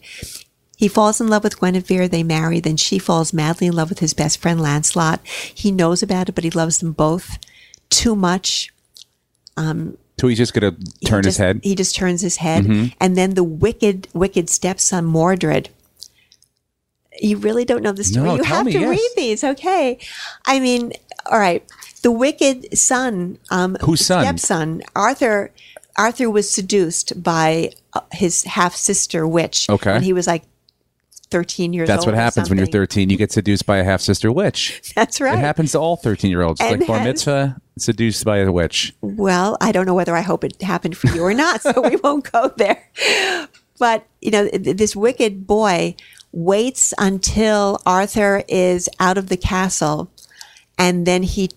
He falls in love with Guinevere. They marry. Then she falls madly in love with his best friend Lancelot. He knows about it, but he loves them both too much. So he's just gonna He turn his head. He just turns his head. And then the wicked, wicked stepson Mordred. You really don't know the story. No, you have me, to yes. read these, okay? I mean, all right. The wicked son, um, Whose son? Stepson, Arthur. Arthur was seduced by uh, his half sister witch. Okay. And he was like thirteen years old. That's what happens when you're 13. You get seduced by a half sister witch. That's right. It happens to all 13 year olds. Like bar mitzvah, seduced by a witch. Well, I don't know whether I hope it happened for you or not, so we won't go there. But, you know, this wicked boy waits until Arthur is out of the castle and then he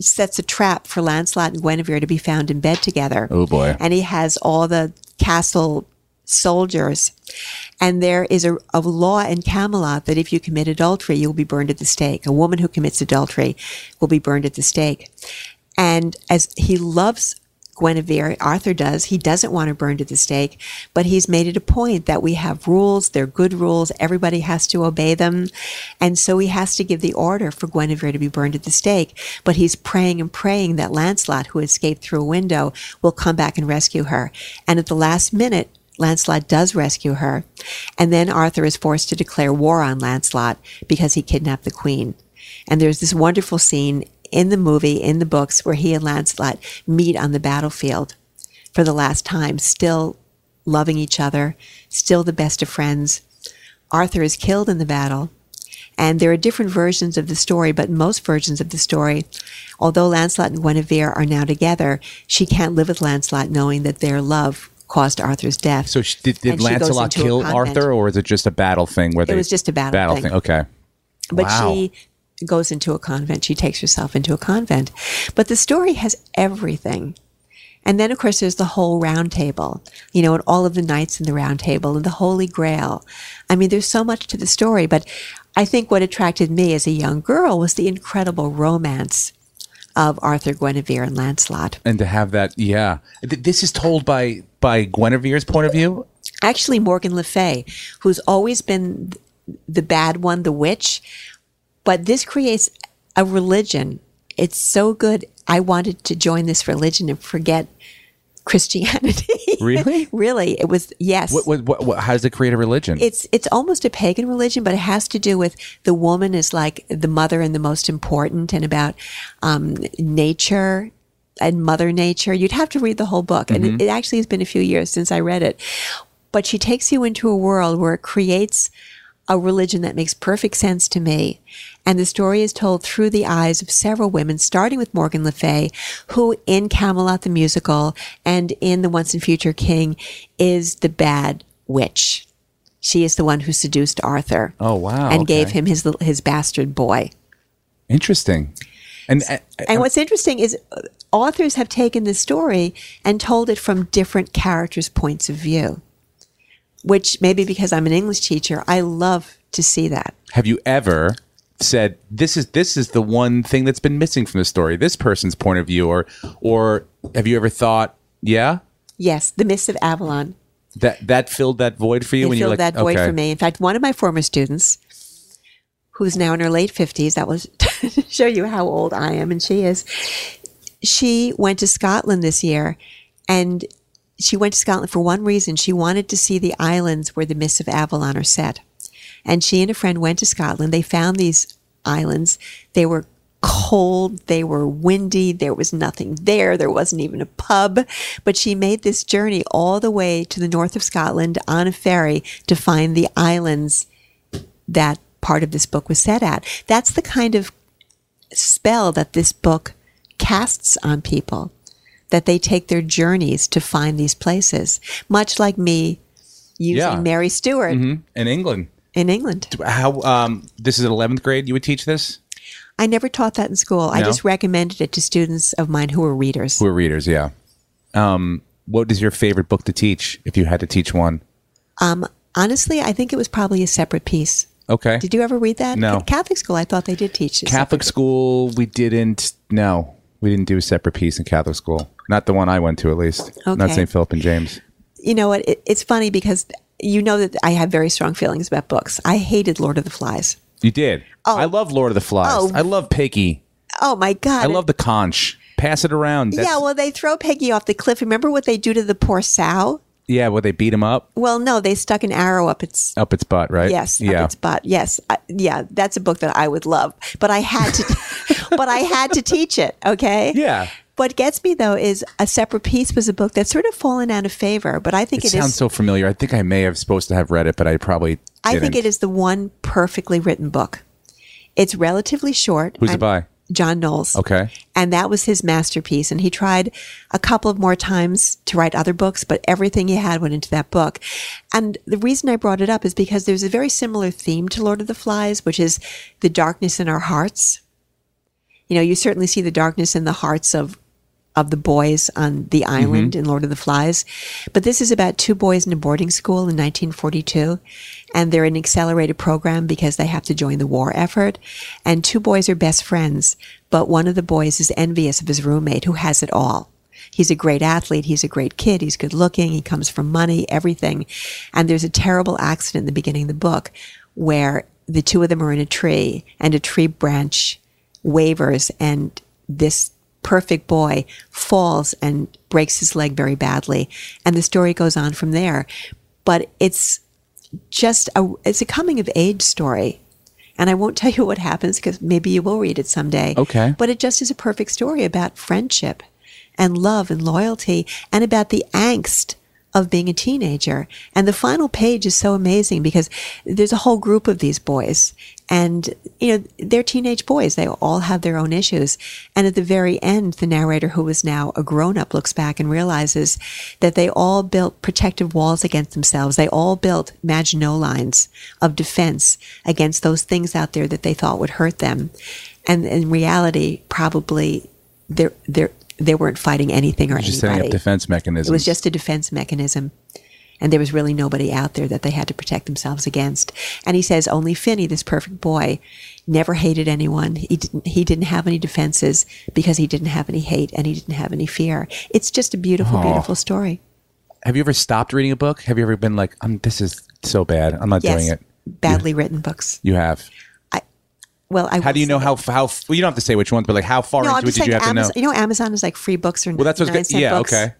sets a trap for Lancelot and Guinevere to be found in bed together. Oh, boy. And he has all the castle soldiers. And there is a, a law in Camelot that if you commit adultery, you will be burned at the stake. A woman who commits adultery will be burned at the stake. And as he loves Guinevere, Arthur does. He doesn't want her burned at the stake, but he's made it a point that we have rules. They're good rules. Everybody has to obey them. And so he has to give the order for Guinevere to be burned at the stake. But he's praying and praying that Lancelot, who escaped through a window, will come back and rescue her. And at the last minute, Lancelot does rescue her. And then Arthur is forced to declare war on Lancelot because he kidnapped the queen. And there's this wonderful scene in the movie, in the books, where he and Lancelot meet on the battlefield for the last time, still loving each other, still the best of friends. Arthur is killed in the battle. And there are different versions of the story, but most versions of the story, although Lancelot and Guinevere are now together, she can't live with Lancelot knowing that their love caused Arthur's death. So she, did, did she Lancelot kill. Arthur, or is it just a battle thing where they? It was just a battle thing. Okay. But Wow. she goes into a convent. She takes herself into a convent. But the story has everything. And then, of course, there's the whole round table, you know, and all of the knights in the round table and the Holy Grail. I mean, there's so much to the story, but I think what attracted me as a young girl was the incredible romance of Arthur, Guinevere, and Lancelot. And to have that, yeah, Th- this is told by by Guinevere's point of view. actually Morgan Le Fay, who's always been the bad one, the witch. But this creates a religion. It's so good. I wanted to join this religion and forget Christianity. Really? really. It was, yes. What, what, what, how does it create a religion? it's it's almost a pagan religion, but it has to do with the woman is like the mother and the most important, and about um, nature and Mother Nature. You'd have to read the whole book, and it, it actually has been a few years since I read it. But she takes you into a world where it creates a religion that makes perfect sense to me. And the story is told through the eyes of several women, starting with Morgan Le Fay, who in Camelot the musical and in The Once and Future King is the bad witch. She is the one who seduced Arthur. Oh, wow, And okay. gave him his his bastard boy. Interesting. And, uh, And what's interesting is uh, authors have taken this story and told it from different characters' points of view. Which maybe because I'm an English teacher, I love to see that. have you ever said this is this is the one thing that's been missing from the story? This person's point of view, or or have you ever thought, yeah, Yes, the Mists of Avalon. that that filled that void for you It when filled like, that void okay. for me. In fact, one of my former students, who's now in her late fifties, that was to show you how old I am and she is. She went to Scotland this year, and she went to Scotland for one reason. She wanted to see the islands where the Mists of Avalon are set. And she and a friend went to Scotland. They found these islands. They were cold. They were windy. There was nothing there. There wasn't even a pub. But she made this journey all the way to the north of Scotland on a ferry to find the islands that part of this book was set at. That's the kind of spell that this book casts on people, that they take their journeys to find these places, much like me using Yeah. Mary Stewart mm-hmm. in England. In England. How um this is an 11th grade you would teach this? I never taught that in school. I just recommended it to students of mine who were readers. Who were readers, yeah. Um what is your favorite book to teach if you had to teach one? Um, honestly, I think it was probably a Separate Peace. Okay. Did you ever read that? No. Catholic school, I thought they did teach it. Catholic school, we didn't. No, we didn't do a Separate Peace in Catholic school. Not the one I went to, at least. Not St. Philip and James. You know what? It, it's funny because you know that I have very strong feelings about books. I hated Lord of the Flies. You did. Oh. I love Lord of the Flies. Oh. I love Piggy. Oh my God. I love the conch. Pass it around. That's- yeah, well, they throw Piggy off the cliff. Remember what they do to the poor sow? yeah. Well, they beat him up Well, no, they stuck an arrow up its up its butt, right? Yes, Yeah. up its butt. Yes, I, yeah, that's a book that I would love, but I had to, but I had to teach it. Okay. Yeah. What gets me though is a Separate Peace was a book that's sort of fallen out of favor, but I think it it sounds is. so familiar. I think I may have supposed to have read it, but I probably. I think it is the one perfectly written book. It's relatively short. Who's it I'm- by? John Knowles. Okay. And that was his masterpiece. And he tried a couple of more times to write other books, but everything he had went into that book. And the reason I brought it up is because there's a very similar theme to Lord of the Flies, which is the darkness in our hearts. You know, you certainly see the darkness in the hearts of of the boys on the mm-hmm. island in Lord of the Flies. But this is about two boys in a boarding school in 1942. And they're in an accelerated program because they have to join the war effort. And two boys are best friends, but one of the boys is envious of his roommate who has it all. He's a great athlete. He's a great kid. He's good looking. He comes from money, everything. And there's a terrible accident in the beginning of the book where the two of them are in a tree and a tree branch wavers and this perfect boy falls and breaks his leg very badly. And the story goes on from there. But it's just a, it's a coming of age story. And I won't tell you what happens because maybe you will read it someday. Okay. But it just is a perfect story about friendship and love and loyalty and about the angst of being a teenager. And the final page is so amazing because there's a whole group of these boys and, you know, they're teenage boys. They all have their own issues. And at the very end, the narrator, who is now a grown up, looks back and realizes that they all built protective walls against themselves. They all built Maginot lines of defense against those things out there that they thought would hurt them. And in reality, probably they're, they're, they weren't fighting anything or Just setting anybody. up defense mechanisms. It was just a defense mechanism. And there was really nobody out there that they had to protect themselves against. And he says only Finney, this perfect boy, never hated anyone. He didn't, he didn't have any defenses because he didn't have any hate and he didn't have any fear. It's just a beautiful, beautiful story. Have you ever stopped reading a book? Have you ever been like, um, this is so bad. I'm not Yes. doing it. Badly written books. You have. Well, I How do you know how how? Well, you don't have to say which ones, but like how far No, into it did you have to know? Amazon, you know, Amazon is like free books or Well, that's what's good. Yeah, okay.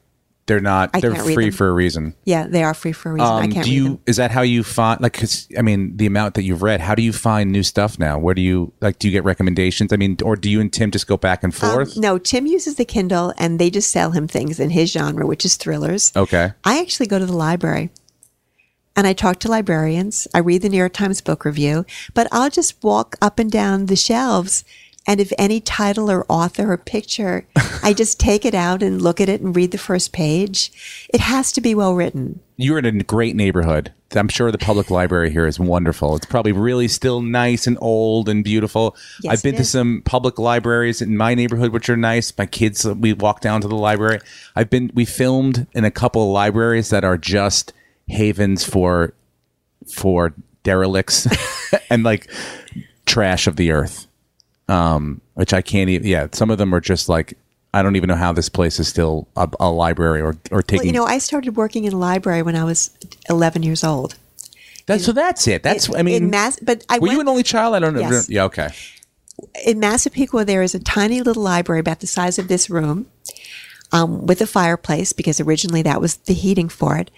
They're not. I they're free for a reason. Yeah, they are free for a reason. I Um, can't do you? them. Is that how you find? Like, cause I mean, the amount that you've read. How do you find new stuff now? Where do you like? Do you get recommendations? I mean, or do you and Tim just go back and Um, forth? no, Tim uses the Kindle and they just sell him things in his genre, which is thrillers. Okay. I actually go to the library and I talk to librarians. I read the New York Times book review, but I'll just walk up and down the shelves. And if any title or author or picture, I just take it out and look at it and read the first page. It has to be well written. You're in a great neighborhood. I'm sure the public library here is wonderful. It's probably really still nice and old and beautiful. Yes, I've been to some public libraries in my neighborhood, which are nice. My kids, we walk down to the library. I've been, we filmed in a couple of libraries that are just havens for, for derelicts and like trash of the earth. Um, which I can't even, yeah, some of them are just like, I don't even know how this place is still a, a library or, or taking. Well, you know, I started working in a library when I was 11 years old. That's so. That's it. That's. I mean, in Mass, but I were you an only child? I don't know. Yes. Yeah. Okay. in Massapequa, there is a tiny little library about the size of this room um, with a fireplace because originally that was the heating for it.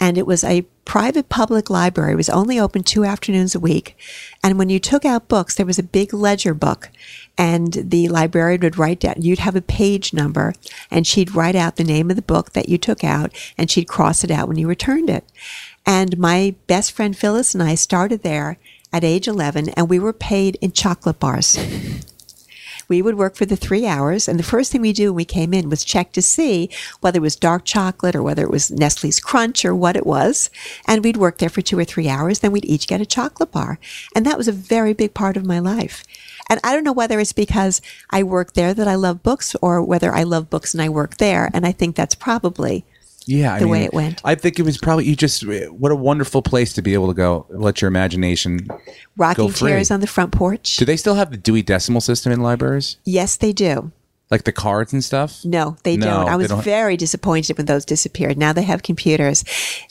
And it was a private public library. It was only open two afternoons a week. And when you took out books, there was a big ledger book. And the librarian would write down, you'd have a page number, and she'd write out the name of the book that you took out, and she'd cross it out when you returned it. And my best friend Phyllis and I started there at age 11, and we were paid in chocolate bars. We would work for the three hours, and the first thing we do when we came in was check to see whether it was dark chocolate or whether it was Nestle's Crunch or what it was. And we'd work there for two or three hours, then we'd each get a chocolate bar. And that was a very big part of my life. And I don't know whether it's because I work there that I love books or whether I love books and I work there. And I think that's probably Yeah. I The way it went. I think it was probably you. Just what a wonderful place to be able to go. Let your imagination rocking go free. chairs on the front porch. Do they still have the Dewey Decimal System in libraries, Yes, they do. Like the cards and stuff? No, they No, don't. I was don't. very disappointed when those disappeared. Now they have computers.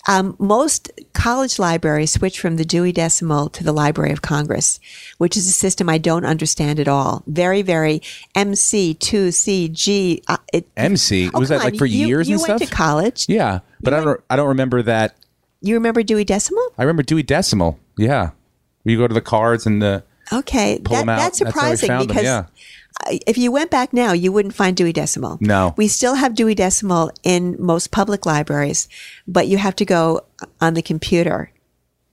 Um, most college libraries switch from the Dewey Decimal to the Library of Congress, which is a system I don't understand at all. Very, very MC2CG. Uh, it, MC Oh, was that come like for You- years you and went stuff? to college. yeah, but I don't. I don't remember that. You remember Dewey Decimal? I remember Dewey Decimal. Yeah, you go to the cards and the Okay, that, them that's surprising them, because yeah. uh, if you went back now, you wouldn't find Dewey Decimal. No. We still have Dewey Decimal in most public libraries, but you have to go on the computer,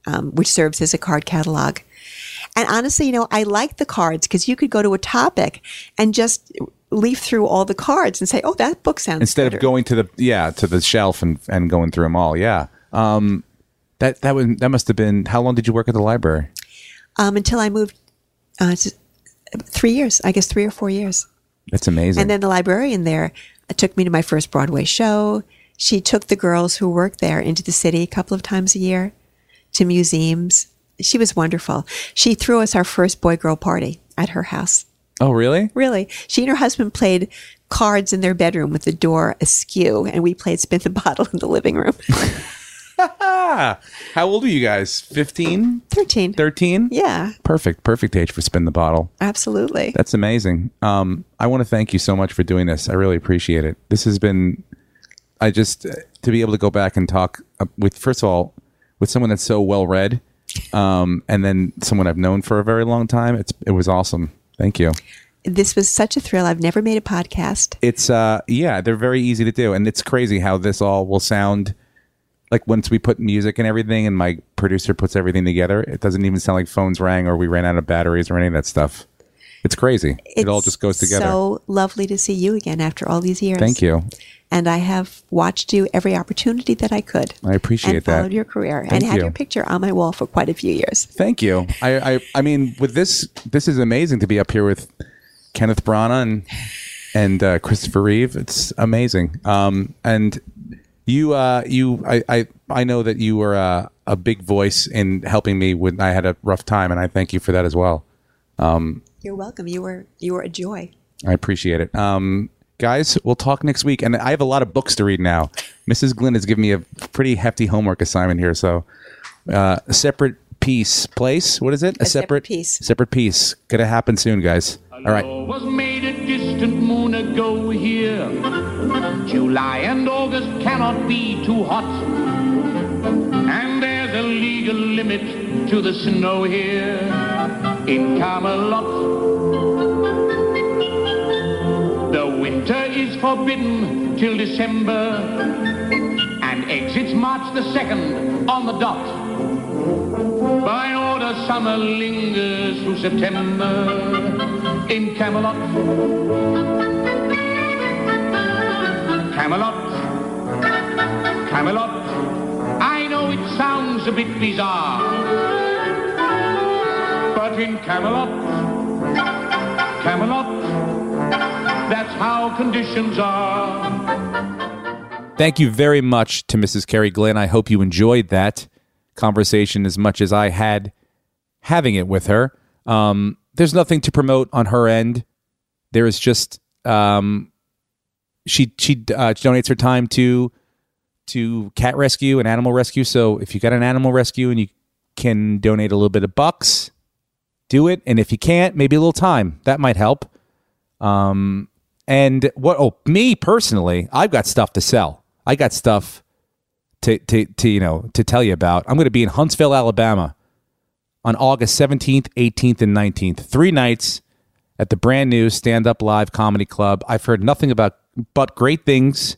um, which serves as a card catalog. And honestly, you know, I like the cards because you could go to a topic and just leaf through all the cards and say, "Oh, that book sounds." instead better. of going to the yeah to the shelf and and going through them all. Yeah. Um, that that was that must have been. How long did you work at the library? um, until I moved, uh, three years, I guess, three or four years. That's amazing. And then the librarian there uh, took me to my first Broadway show. She took the girls who worked there into the city a couple of times a year to museums. She was wonderful. She threw us our first boy girl party at her house. Oh, really? Really. She and her husband played cards in their bedroom with the door askew, and we played spin the bottle in the living room. How old are you guys? 15? 13. 13? Yeah, Perfect. Perfect age for spin the bottle. absolutely. That's amazing. Um, I want to thank you so much for doing this. I really appreciate it. This has been, I just, uh, to be able to go back and talk uh, with, first of all, with someone that's so well read, um, and then someone I've known for a very long time. It's, it was awesome. Thank you. This was such a thrill. I've never made a podcast. It's, uh, yeah, they're very easy to do. And it's crazy how this all will sound like once we put music and everything and my producer puts everything together, it doesn't even sound like phones rang or we ran out of batteries or any of that stuff. It's crazy. it all just goes together. So lovely to see you again after all these years. Thank you. And I have watched you every opportunity that I could. I appreciate and that. followed your career and Thank had your picture on my wall for quite a few years. Thank you. I, I I mean, with this, this is amazing to be up here with Kenneth Branagh and and uh, Christopher Reeve. It's amazing. Um, and you, uh, you, I, I, I know that you were uh, a big voice in helping me when I had a rough time, and I thank you for that as well. Um, You're welcome. You were you were a joy. I appreciate it. Um, guys, we'll talk next week. And I have a lot of books to read now. Mrs. Glynn has given me a pretty hefty homework assignment here. So, uh, a Separate Peace, place. What is it? A Separate Peace. Separate Peace. Gonna happen soon, guys. All right. July and August cannot be too hot. And there's a legal limit to the snow here in Camelot. The winter is forbidden till December and exits March the 2nd on the dot. By order, summer lingers through September in Camelot. Camelot, Camelot. I know it sounds a bit bizarre, but in Camelot, Camelot, that's how conditions are. Thank you very much to Mrs. Kerri Glynn. I hope you enjoyed that conversation as much as I had having it with her. Um, there's nothing to promote on her end. There is just um, she she uh, donates her time to to cat rescue and animal rescue. So if you got an animal rescue and you can donate a little bit of bucks, do it. And if you can't, maybe a little time that might help. Um, and what? Oh, me personally, I've got stuff to sell. I got stuff to to to you know to tell you about. I'm going to be in Huntsville, Alabama, on August 17th, 18th, and 19th. Three nights at the brand new Stand Up Live Comedy Club. I've heard nothing about but great things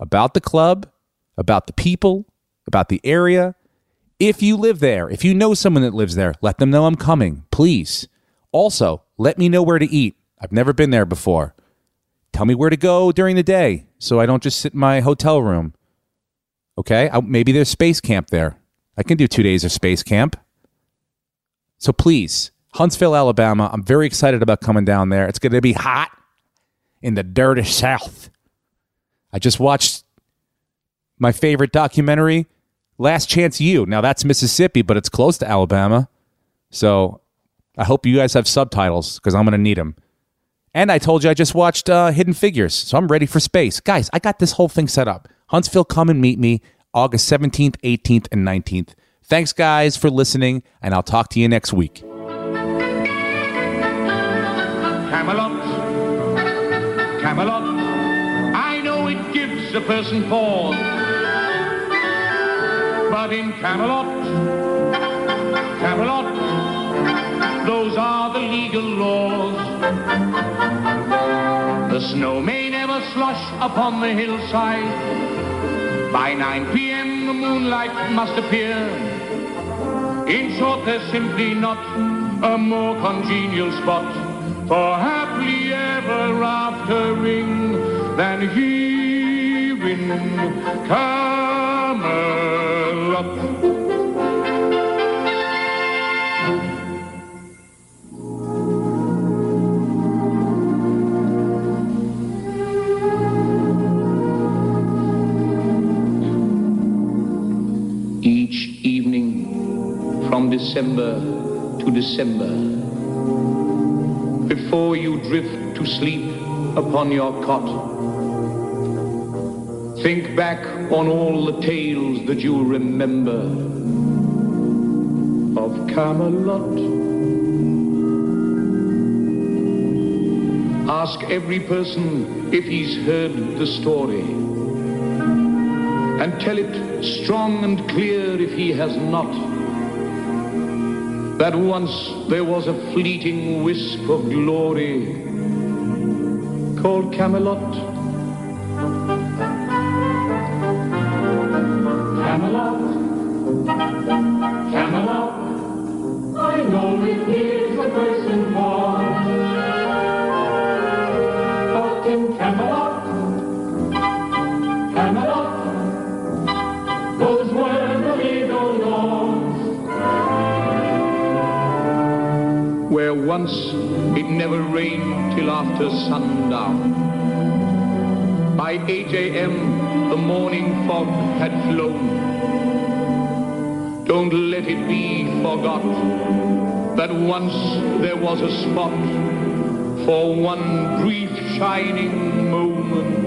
about the club, about the people, about the area. If you live there, if you know someone that lives there, let them know I'm coming, please. Also, let me know where to eat. I've never been there before. Tell me where to go during the day so I don't just sit in my hotel room. Okay? I, maybe there's space camp there. I can do two days of space camp. So please, Huntsville, Alabama. I'm very excited about coming down there. It's going to be hot in the dirty South. I just watched my favorite documentary, Last Chance U. Now that's Mississippi, but it's close to Alabama. So I hope you guys have subtitles because I'm going to need them. And I told you I just watched uh, Hidden Figures, so I'm ready for space. Guys, I got this whole thing set up. Huntsville, come and meet me August 17th, 18th, and 19th. Thanks, guys, for listening, and I'll talk to you next week. Camelot, Camelot. I know it gives a person pause, but in Camelot, Camelot, those are the legal laws. The snow may never slush upon the hillside. By 9 p.m. the moonlight must appear. In short, there's simply not a more congenial spot for happily ever aftering than here in Camelot. Each evening from December to December, before you drift to sleep upon your cot. Think back on all the tales that you remember of Camelot. Ask every person if he's heard the story. And tell it strong and clear if he has not. That once there was a fleeting wisp of glory called Camelot. Sundown. By 8 a.m. the morning fog had flown. Don't let it be forgot that once there was a spot for one brief shining moment